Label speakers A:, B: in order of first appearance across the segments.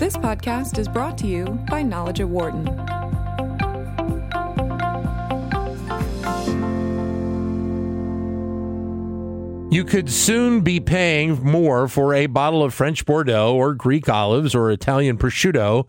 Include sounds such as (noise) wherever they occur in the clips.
A: This podcast is brought to you by Knowledge at Wharton.
B: You could soon be paying more for a bottle of French Bordeaux or Greek olives or Italian prosciutto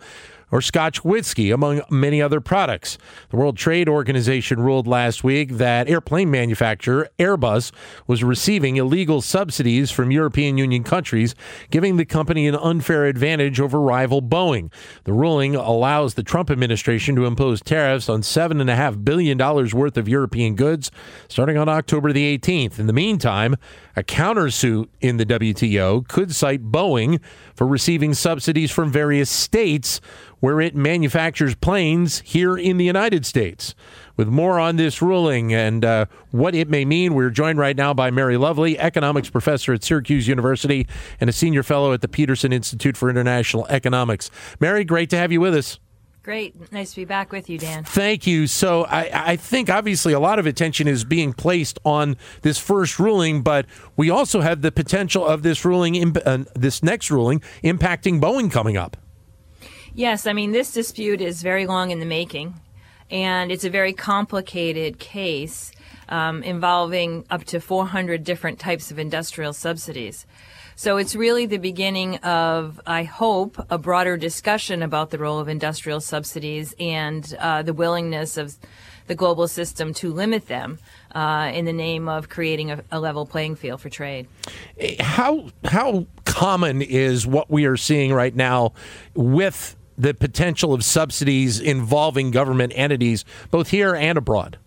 B: or Scotch whiskey, among many other products. The World Trade Organization ruled last week that airplane manufacturer Airbus was receiving illegal subsidies from European Union countries, giving the company an unfair advantage over rival Boeing. The ruling allows the Trump administration to impose tariffs on $7.5 billion worth of European goods starting on October the 18th. In the meantime, a countersuit in the WTO could cite Boeing for receiving subsidies from various states where it manufactures planes here in the United States. With more on this ruling and uh, what it may mean, we're joined right now by Mary Lovely, economics professor at Syracuse University and a senior fellow at the Peterson Institute for International Economics. Mary, great to have you with us.
C: Great. Nice to be back with you, Dan.
B: Thank you. So, I, I, think obviously a lot of attention is being placed on this first ruling, but we also have the potential of this ruling, uh, this next ruling, impacting Boeing coming up.
C: Yes, I mean, this dispute is very long in the making, and it's a very complicated case um, involving up to 400 different types of industrial subsidies. So it's really the beginning of, I hope, a broader discussion about the role of industrial subsidies and uh, the willingness of the global system to limit them uh, in the name of creating a, a, level playing field for trade.
B: How how common is what we are seeing right now with the potential of subsidies involving government entities, both here and abroad?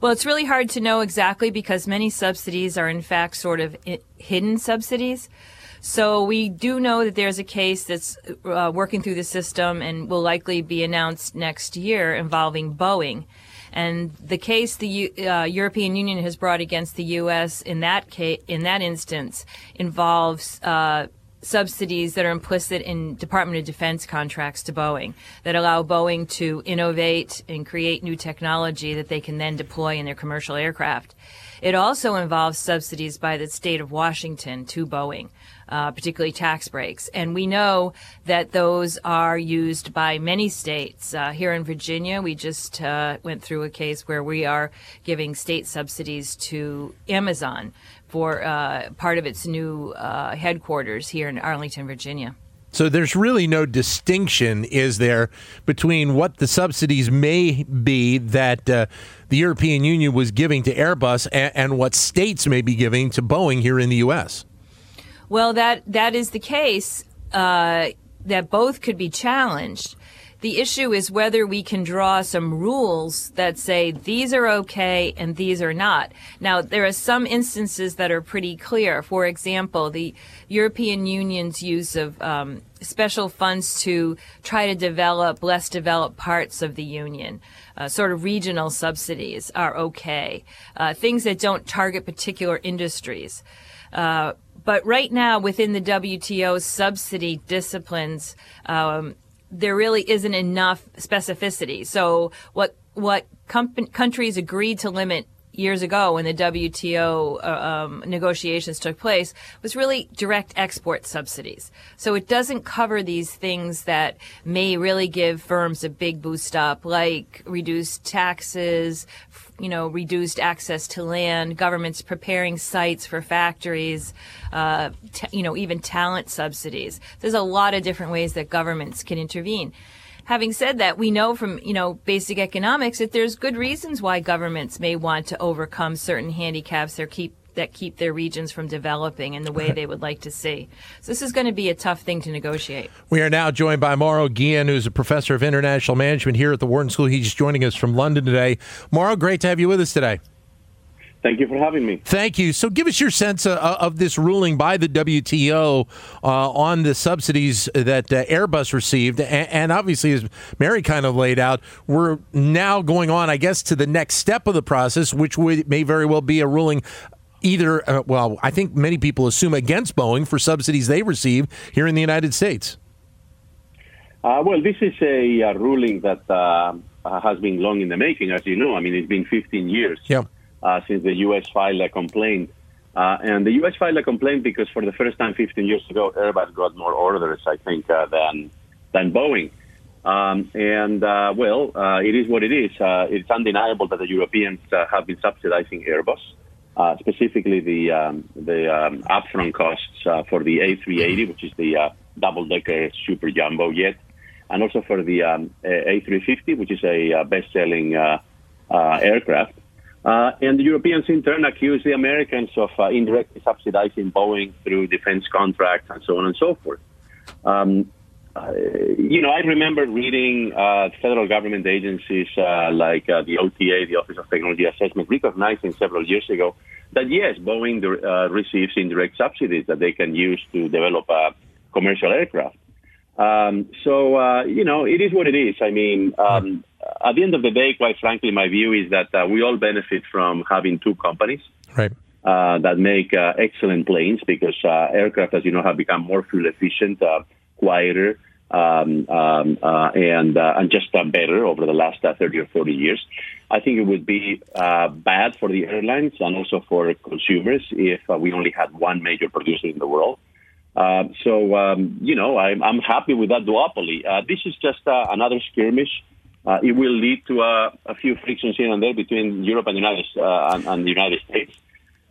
C: Well, it's really hard to know exactly because many subsidies are, in fact, sort of hidden subsidies. So we do know that there's a case that's uh, working through the system and will likely be announced next year involving Boeing. And the case the uh, European Union has brought against the U.S. in that case, in that instance, involves uh, subsidies that are implicit in Department of Defense contracts to Boeing that allow Boeing to innovate and create new technology that they can then deploy in their commercial aircraft. It also involves subsidies by the state of Washington to Boeing. Uh, particularly tax breaks. And we know that those are used by many states. Uh, here in Virginia, we just uh, went through a case where we are giving state subsidies to Amazon for uh, part of its new uh, headquarters here in Arlington, Virginia.
B: So there's really no distinction, is there, between what the subsidies may be that uh, the European Union was giving to Airbus and, and, what states may be giving to Boeing here in the U.S.
C: Well, that that is the case. Uh, that both could be challenged. The issue is whether we can draw some rules that say these are okay and these are not. Now, there are some instances that are pretty clear. For example, the European Union's use of um, special funds to try to develop less developed parts of the Union. Uh, sort of regional subsidies are okay. Uh, things that don't target particular industries. Uh, but right now, within the WTO subsidy disciplines, um, there really isn't enough specificity. So what what countries agreed to limit years ago when the WTO uh, um, negotiations took place was really direct export subsidies. So it doesn't cover these things that may really give firms a big boost up, like reduced taxes, you know, reduced access to land, governments preparing sites for factories, uh, t- you know, even talent subsidies. There's a lot of different ways that governments can intervene having said that, we know from, you know, basic economics that there's good reasons why governments may want to overcome certain handicaps that keep that keep their regions from developing in the way (laughs) they would like to see. So this is going to be a tough thing to negotiate.
B: We are now joined by Mauro Guillen, who's a professor of international management here at the Wharton School. He's joining us from London today. Mauro, great to have you with us today.
D: Thank you for having me.
B: Thank you. So, give us your sense uh, uh of this ruling by the WTO uh, on the subsidies that uh, Airbus received. And, and, obviously, as Mary kind of laid out, we're now going on, I guess, to the next step of the process, which would, may very well be a ruling either, uh, well, I think many people assume against Boeing for subsidies they receive here in the United States.
D: Uh, well, this is a, ruling that has been long in the making, as you know. I mean, it's been 15 years.
B: Yeah
D: since the U.S. filed a complaint. Uh, and the U.S. filed a complaint because for the first time 15 years ago, Airbus got more orders, I think, uh, than than Boeing. Um, and uh, well, uh, it is what it is. Uh, it's undeniable that the Europeans uh, have been subsidizing Airbus, uh, specifically the um, the um, upfront costs uh, for the A380, which is the double-decker super jumbo jet, and also for the um, A350, which is a best-selling aircraft. And the Europeans in turn accuse the Americans of indirectly subsidizing Boeing through defense contracts and so on and so forth. Um, uh, you know, I remember reading uh, federal government agencies uh, like uh, the OTA, the Office of Technology Assessment, recognizing several years ago that yes, Boeing uh, receives indirect subsidies that they can use to develop commercial aircraft. Um, so, uh, you know, it is what it is. I mean, um, at the end of the day, quite frankly, my view is that we all benefit from having two companies.
B: Right.
D: that make excellent planes because aircraft, as you know, have become more fuel efficient quieter, um, um, uh, and uh, and just uh, better over the last uh, 30 or 40 years. I think it would be uh, bad for the airlines and also for consumers if uh, we only had one major producer in the world. so um, you know, I'm, I'm happy with that duopoly. this is just another skirmish. It will lead to a few frictions here and there between Europe and, United, and, and the United States.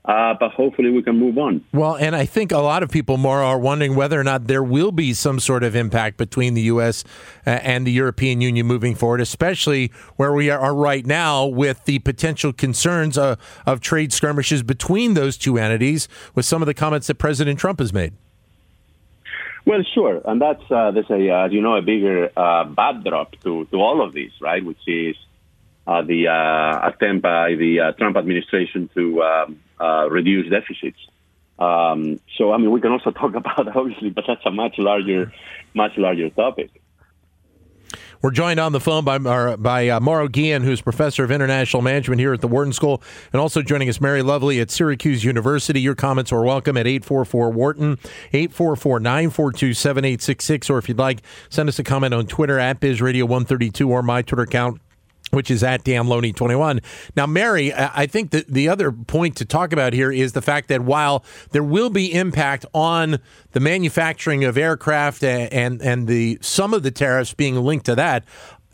D: Uh, but hopefully we can move on.
B: Well, and I think a lot of people Mauro are wondering whether or not there will be some sort of impact between the U.S. Uh, and the European Union moving forward, especially where we are right now with the potential concerns uh, of trade skirmishes between those two entities with some of the comments that President Trump has made.
D: Well, sure, and that's uh, there's a uh, you know a bigger uh, backdrop to to all of this, right? Which is uh, the uh, attempt by the uh, Trump administration to um, uh, reduce deficits. Um, so, I mean, we can also (laughs) talk about obviously, but that's a much larger, much larger topic.
B: We're joined on the phone by by uh, Mauro who's professor of international management here at the Wharton School, and also joining us, Mary Lovely at Syracuse University. Your comments are welcome at 844 Wharton, 844 942 7866, or if you'd like, send us a comment on Twitter at BizRadio132 or my Twitter account which is at Dan Loney 21. Now, Mary, I think that the other point to talk about here is the fact that while there will be impact on the manufacturing of aircraft and, and, and the some of the tariffs being linked to that,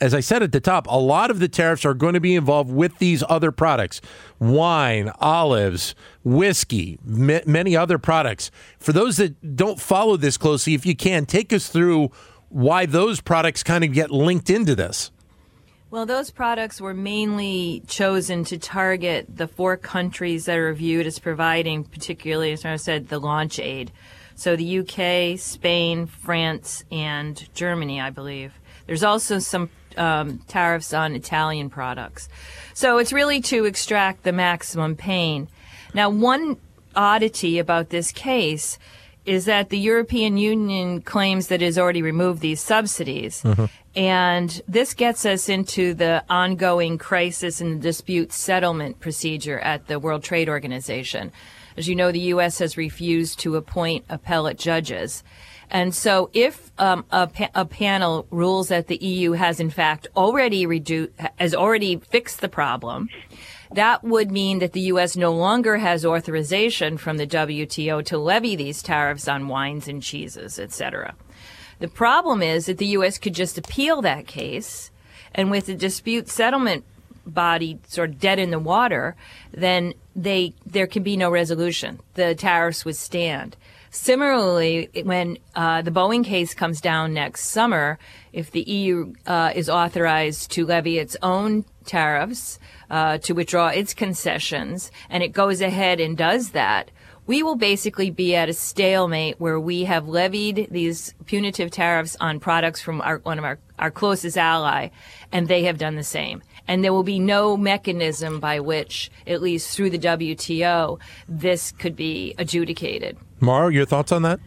B: as I said at the top, a lot of the tariffs are going to be involved with these other products wine, olives, whiskey, m- many other products. For those that don't follow this closely, if you can, take us through why those products kind of get linked into this.
C: Well, those products were mainly chosen to target the four countries that are viewed as providing, particularly, as I said, the launch aid. So the UK, Spain, France, and Germany, I believe. There's also some um, tariffs on Italian products. So it's really to extract the maximum pain. Now, one oddity about this case is that the European Union claims that it has already removed these subsidies. Mm-hmm. And this gets us into the ongoing crisis and dispute settlement procedure at the World Trade Organization. As you know, the U.S. has refused to appoint appellate judges. And so if um, a, pa- a, panel rules that the EU has in fact already reduced, has already fixed the problem, that would mean that the U.S. no longer has authorization from the WTO to levy these tariffs on wines and cheeses, etc. The problem is that the U.S. could just appeal that case, and with the dispute settlement body sort of dead in the water, then they there can be no resolution. The tariffs would stand. Similarly, when uh, the Boeing case comes down next summer, if the EU uh, is authorized to levy its own tariffs, uh, to withdraw its concessions, and it goes ahead and does that, we will basically be at a stalemate where we have levied these punitive tariffs on products from our, one of our, our closest ally, and they have done the same. And there will be no mechanism by which, at least through the WTO, this could be adjudicated.
B: Mauro, your thoughts on that?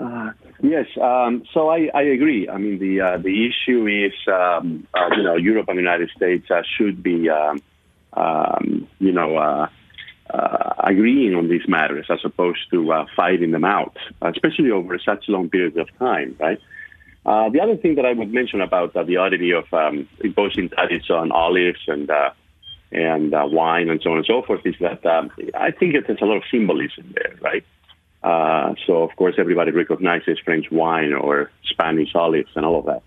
D: Uh, yes, um, so I, I, agree. I mean, the uh, the issue is, um, uh, you know, Europe and the United States uh, should be, um, um you know, uh, agreeing on these matters as opposed to uh, fighting them out, especially over such long periods of time, right? Uh, the other thing that I would mention about uh, the oddity of um, imposing tariffs on olives and uh, and uh, wine and so on and so forth is that um, I think it, there's a lot of symbolism there, right? So, of course, everybody recognizes French wine or Spanish olives and all of that.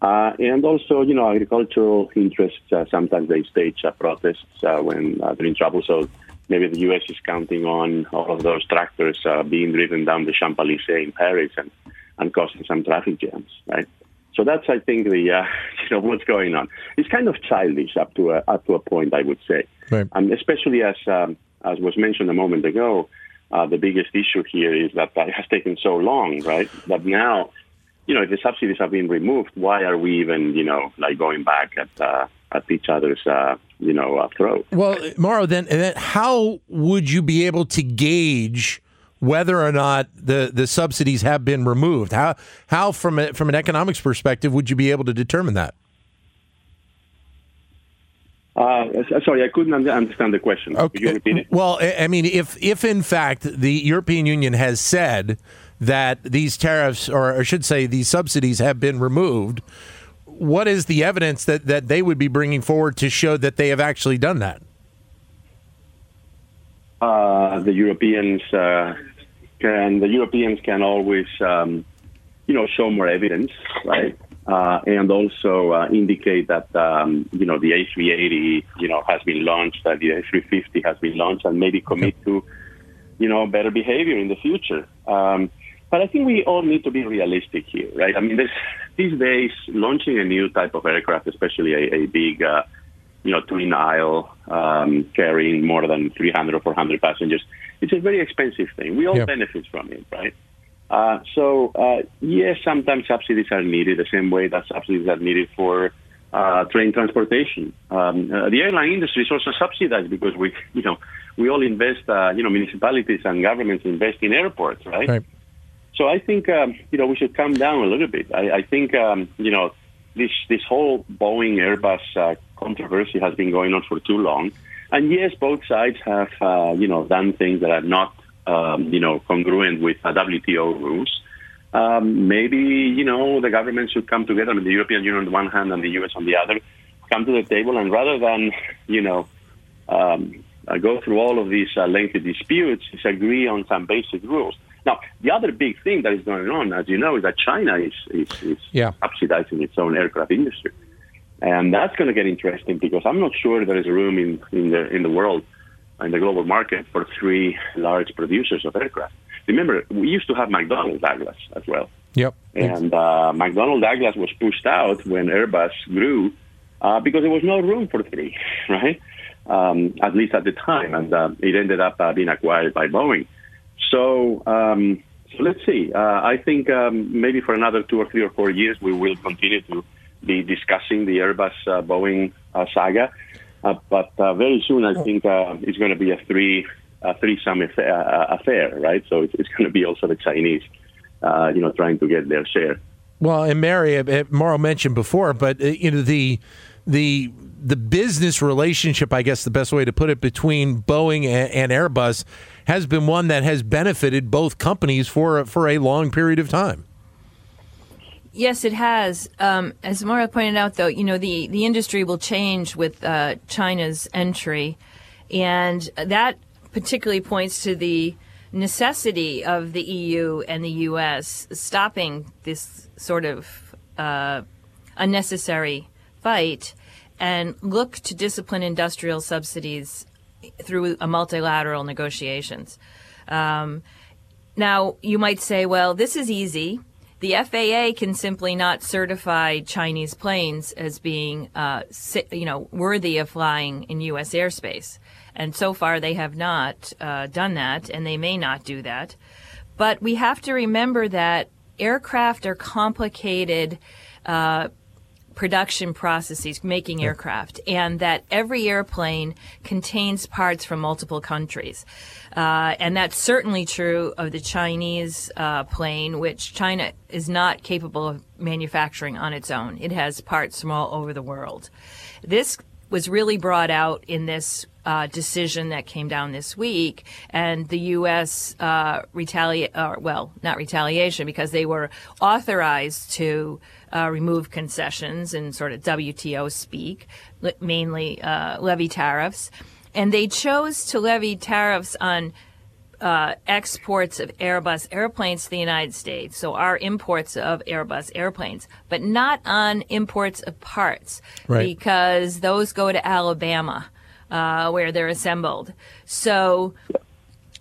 D: Uh, and also, you know, agricultural interests, uh, sometimes they stage uh, protests when they're in trouble. So maybe the U.S. is counting on all of those tractors uh, being driven down the Champs-Élysées in Paris and, and causing some traffic jams, right? So that's, I think, the uh, (laughs) you know what's going on. It's kind of childish up to a, up to a point, I would say,
B: Right.
D: um, especially as um, as was mentioned a moment ago. Uh, the biggest issue here is that it has taken so long, right? That now, you know, if the subsidies have been removed, why are we even, you know, like going back at uh, at each other's, uh, you know, uh, throat?
B: Well, Mauro, then, then how would you be able to gauge whether or not the, the subsidies have been removed? How how from a, from an economics perspective would you be able to determine that?
D: Uh, sorry, I couldn't understand the question. Could you repeat it?
B: Well, I I mean, if if in fact the European Union has said that these tariffs, or I should say, these subsidies have been removed, what is the evidence that that they would be bringing forward to show that they have actually done that?
D: uh, the Europeans uh, can the Europeans can always um, you know show more evidence, right? Uh, and also uh, indicate that um, you know the A380 you know has been launched, that the A350 has been launched, and maybe commit to you know better behavior in the future. Um, but I think we all need to be realistic here, right? I mean, this, these days, launching a new type of aircraft, especially a, a big, uh, you know, twin aisle um, carrying more than 300 or 400 passengers, it's a very expensive thing. We all
B: Yeah.
D: benefit from it, right? Uh, so, uh, yes, sometimes subsidies are needed the same way that subsidies are needed for uh, train transportation. Um, uh, the airline industry is also subsidized because we, (laughs) you know, we all invest, uh, you know, municipalities and governments invest in airports, right?
B: Right.
D: So I think um, you know we should calm down a little bit. I, I think um, you know this this whole Boeing Airbus uh, controversy has been going on for too long, and yes, both sides have uh, you know done things that are not um, you know congruent with uh, WTO rules. Um, maybe you know the government should come together, I mean, the European Union on the one hand and the U.S. on the other, come to the table, and rather than you know um, uh, go through all of these uh, lengthy disputes, is agree on some basic rules. Now, the other big thing that is going on, as you know, is that China is, is, is
B: Yeah.
D: subsidizing its own aircraft industry. And that's going to get interesting because I'm not sure there is room in, in, the, in the world, in the global market, for three large producers of aircraft. Remember, we used to have McDonnell Douglas as well.
B: Yep.
D: And uh, McDonnell Douglas was pushed out when Airbus grew uh, because there was no room for three, (laughs) right? Um, at least at the time, and uh, it ended up uh, being acquired by Boeing. So, um, so let's see. Uh, I think um, maybe for another two or three or four years, we will continue to be discussing the Airbus uh, Boeing uh, saga. Uh, but uh, very soon, I think uh, it's going to be a three a threesome affair, affair, right? So it's, it's going to be also the Chinese, you know, trying to get their share.
B: Well, and Mary, Mauro mentioned before, but you know the the the business relationship, I guess the best way to put it, between Boeing and, and Airbus has been one that has benefited both companies for for a long period of time.
C: Yes, it has. Um, as Mauro pointed out, though, you know the the industry will change with uh, China's entry, and that particularly points to the necessity of the EU and the U.S. stopping this sort of uh, unnecessary fight and look to discipline industrial subsidies through a multilateral negotiations. Um, now, you might say, well, this is easy. The FAA can simply not certify Chinese planes as being, uh, you know, worthy of flying in U.S. airspace, and so far they have not uh, done that, and they may not do that. But we have to remember that aircraft are complicated. Uh, production processes making aircraft, and that every airplane contains parts from multiple countries. Uh, and that's certainly true of the Chinese uh, plane, which China is not capable of manufacturing on its own. It has parts from all over the world. This was really brought out in this uh, decision that came down this week, and the U.S. Uh, retaliate, uh, well, not retaliation, because they were authorized to uh, remove concessions and sort of WTO speak, mainly uh, levy tariffs, and they chose to levy tariffs on uh, exports of Airbus airplanes to the United States, so our imports of Airbus airplanes, but not on imports of parts
B: Right.
C: because those go to Alabama uh, where they're assembled. So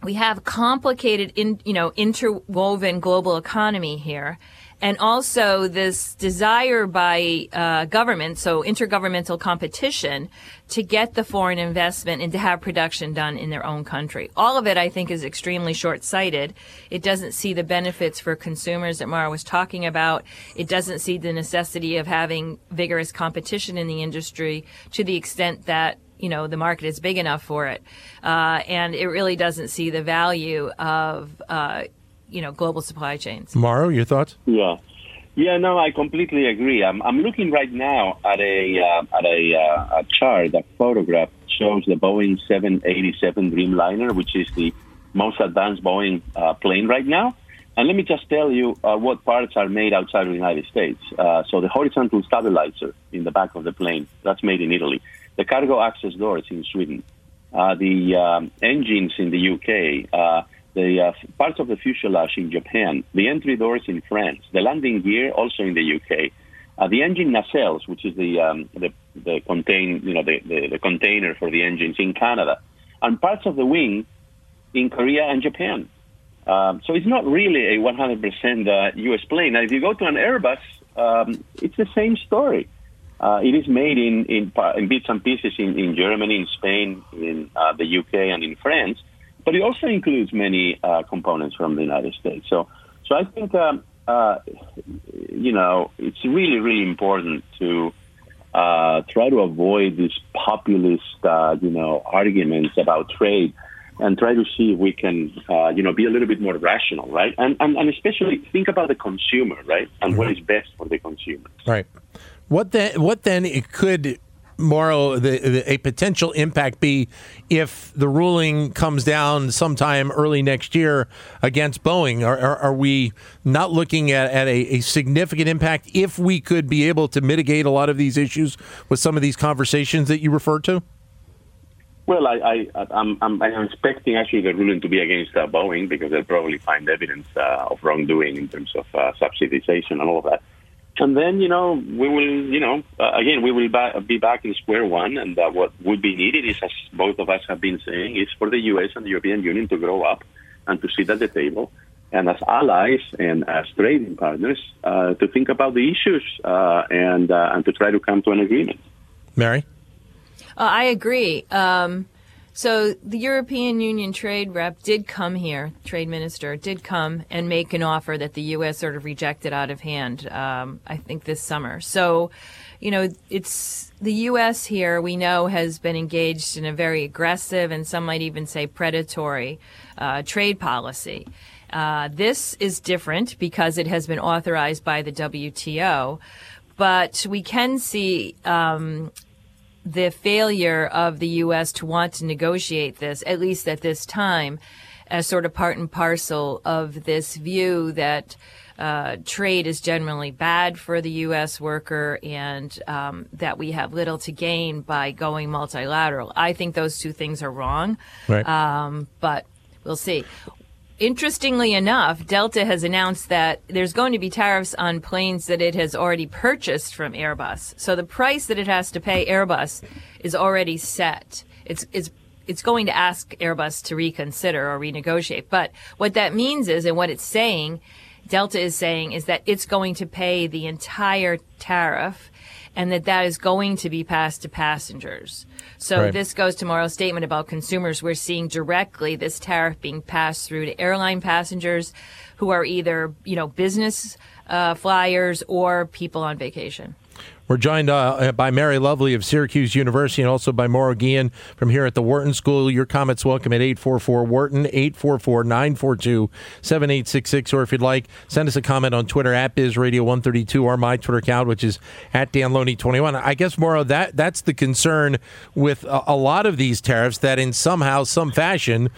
C: we have complicated, in, you know, interwoven global economy here. And also this desire by uh, government, so intergovernmental competition, to get the foreign investment and to have production done in their own country. All of it, I think, is extremely short-sighted. It doesn't see the benefits for consumers that Mauro was talking about. It doesn't see the necessity of having vigorous competition in the industry to the extent that you know the market is big enough for it, uh, and it really doesn't see the value of uh, you know global supply chains.
B: Mauro, your thoughts?
D: Yeah. Yeah, no, I completely agree. I'm, I'm looking right now at a uh, at a, uh, a chart, a photograph shows the Boeing 787 Dreamliner, which is the most advanced Boeing uh, plane right now. And let me just tell you uh, what parts are made outside of the United States. Uh, so the horizontal stabilizer in the back of the plane, that's made in Italy. The cargo access doors in Sweden. Uh, the um, engines in the UK. Uh, the uh, parts of the fuselage in Japan, the entry doors in France, the landing gear also in the UK, uh, the engine nacelles, which is the um, the, the contain you know the, the, the container for the engines in Canada, and parts of the wing in Korea and Japan. Um, so it's not really a 100% uh, U.S. plane. If you go to an Airbus, um, it's the same story. Uh, it is made in, in, in bits and pieces in, in Germany, in Spain, in uh, the UK, and in France but it also includes many uh, components from the United States. So, so I think um, uh, you know it's really, really important to uh, try to avoid these populist, uh, you know, arguments about trade, and try to see if we can, uh, you know, be a little bit more rational, right? And, and and especially think about the consumer, right, and what is best for the consumer.
B: Right. What then? What then? It could Mauro the, the, a potential impact be if the ruling comes down sometime early next year against Boeing? Are, are, are we not looking at, at a, a, significant impact if we could be able to mitigate a lot of these issues with some of these conversations that you referred to?
D: Well, I, I, I'm, I'm, I'm expecting actually the ruling to be against uh, Boeing because they'll probably find evidence uh, of wrongdoing in terms of uh, subsidization and all of that. And then, you know, we will, you know, uh, again, we will ba- be back in square one. And uh, what would be needed is, as both of us have been saying, is for the U.S. and the European Union to grow up and to sit at the table and as allies and as trading partners uh, to think about the issues uh, and uh, and to try to come to an agreement.
B: Mary,
C: uh, I agree. Um, so the European Union trade rep did come here, trade minister did come and make an offer that the U.S. sort of rejected out of hand. Um, I think this summer. So, you know, it's the U.S. here. We know has been engaged in a very aggressive and some might even say predatory uh, trade policy. Uh, this is different because it has been authorized by the WTO, but we can see um, the failure of the U.S. to want to negotiate this, at least at this time, as sort of part and parcel of this view that uh, trade is generally bad for the U.S. worker and um, that we have little to gain by going multilateral. I think those two things are wrong,
B: right.
C: um, but we'll see. Interestingly enough, Delta has announced that there's going to be tariffs on planes that it has already purchased from Airbus. So the price that it has to pay Airbus is already set. It's, it's, it's going to ask Airbus to reconsider or renegotiate. But what that means is, and what it's saying, Delta is saying, is that it's going to pay the entire tariff and that that is going to be passed to passengers. So
B: Right.
C: this goes to Mauro's statement about consumers. We're seeing directly this tariff being passed through to airline passengers who are either, you know, business uh, flyers or people on vacation.
B: We're joined uh, by Mary Lovely of Syracuse University and also by Mauro Guillen from here at the Wharton School. Your comments welcome at 844 Wharton, 844 942 7866. Or if you'd like, send us a comment on Twitter at BizRadio132 or my Twitter account, which is at DanLoney21. I guess, Maura, that, that's the concern with a, a lot of these tariffs that in somehow, some fashion,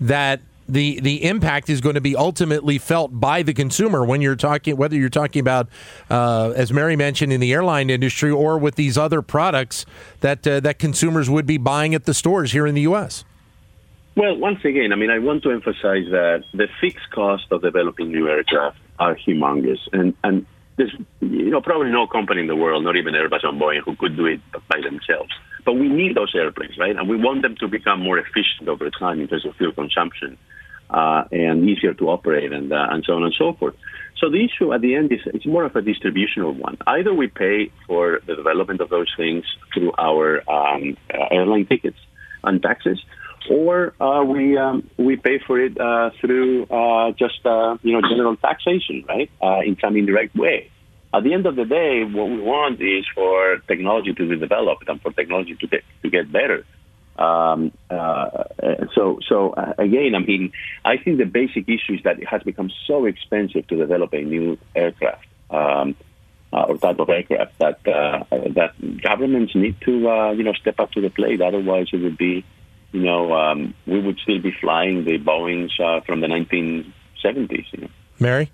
B: that the the impact is going to be ultimately felt by the consumer when you're talking whether you're talking about uh, as Mary mentioned in the airline industry or with these other products that uh, that consumers would be buying at the stores here in the U.S.
D: Well, once again, I mean, I want to emphasize that the fixed cost of developing new aircraft are humongous, and and there's you know probably no company in the world, not even Airbus or Boeing, who could do it by themselves. But we need those airplanes, right? And we want them to become more efficient over time in terms of fuel consumption uh, and easier to operate, and uh, and so on and so forth. So the issue at the end is it's more of a distributional one. Either we pay for the development of those things through our um, uh, airline tickets and taxes, or uh, we um, we pay for it uh, through uh, just uh, you know general taxation, right, uh, in some indirect way. At the end of the day, what we want is for technology to be developed and for technology to get to get better. Um, uh, so, so uh, again, I mean, I think the basic issue is that it has become so expensive to develop a new aircraft um, uh, or type of aircraft that uh, that governments need to, uh, you know, step up to the plate. Otherwise, it would be, you know, um, we would still be flying the Boeing's uh, from the 1970s. You know.
B: Mary.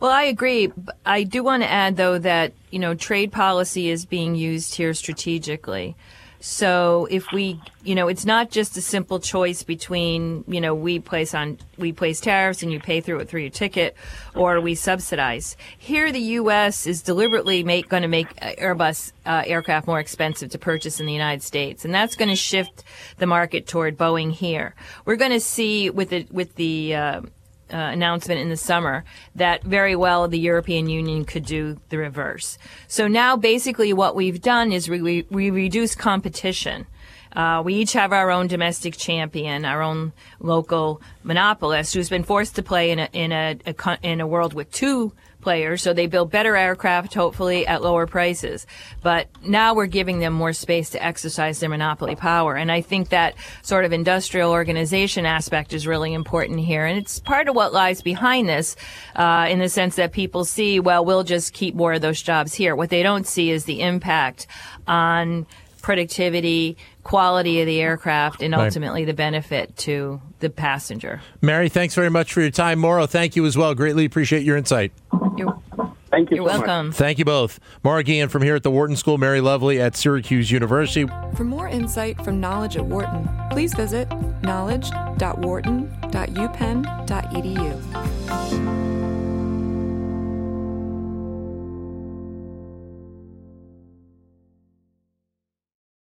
C: Well, I agree. I do want to add, though, that you know trade policy is being used here strategically. So if we, you know, it's not just a simple choice between, you know, we place on we place tariffs and you pay through it through your ticket, or we subsidize. Here, the U.S. is deliberately make, going to make Airbus uh, aircraft more expensive to purchase in the United States, and that's going to shift the market toward Boeing here. We're going to see with the with the uh, uh, announcement in the summer that very well the European Union could do the reverse. So now basically what we've done is we, we reduce competition. Uh, we each have our own domestic champion, our own local monopolist who's been forced to play in a, in a, a in a world with two players, so they build better aircraft, hopefully at lower prices. But now we're giving them more space to exercise their monopoly power. And I think that sort of industrial organization aspect is really important here. And it's part of what lies behind this, uh, in the sense that people see, well, we'll just keep more of those jobs here. What they don't see is the impact on productivity, quality of the aircraft, and ultimately the benefit to the passenger.
B: Mary, thanks very much for your time. Mauro, thank you as well. Greatly appreciate your insight.
C: You're,
D: Thank you.
C: You're so welcome.
D: Much.
B: Thank you both. Mauro Guillen from here at the Wharton School, Mary Lovely at Syracuse University.
A: For more insight from Knowledge at Wharton, please visit knowledge.wharton.upenn.edu.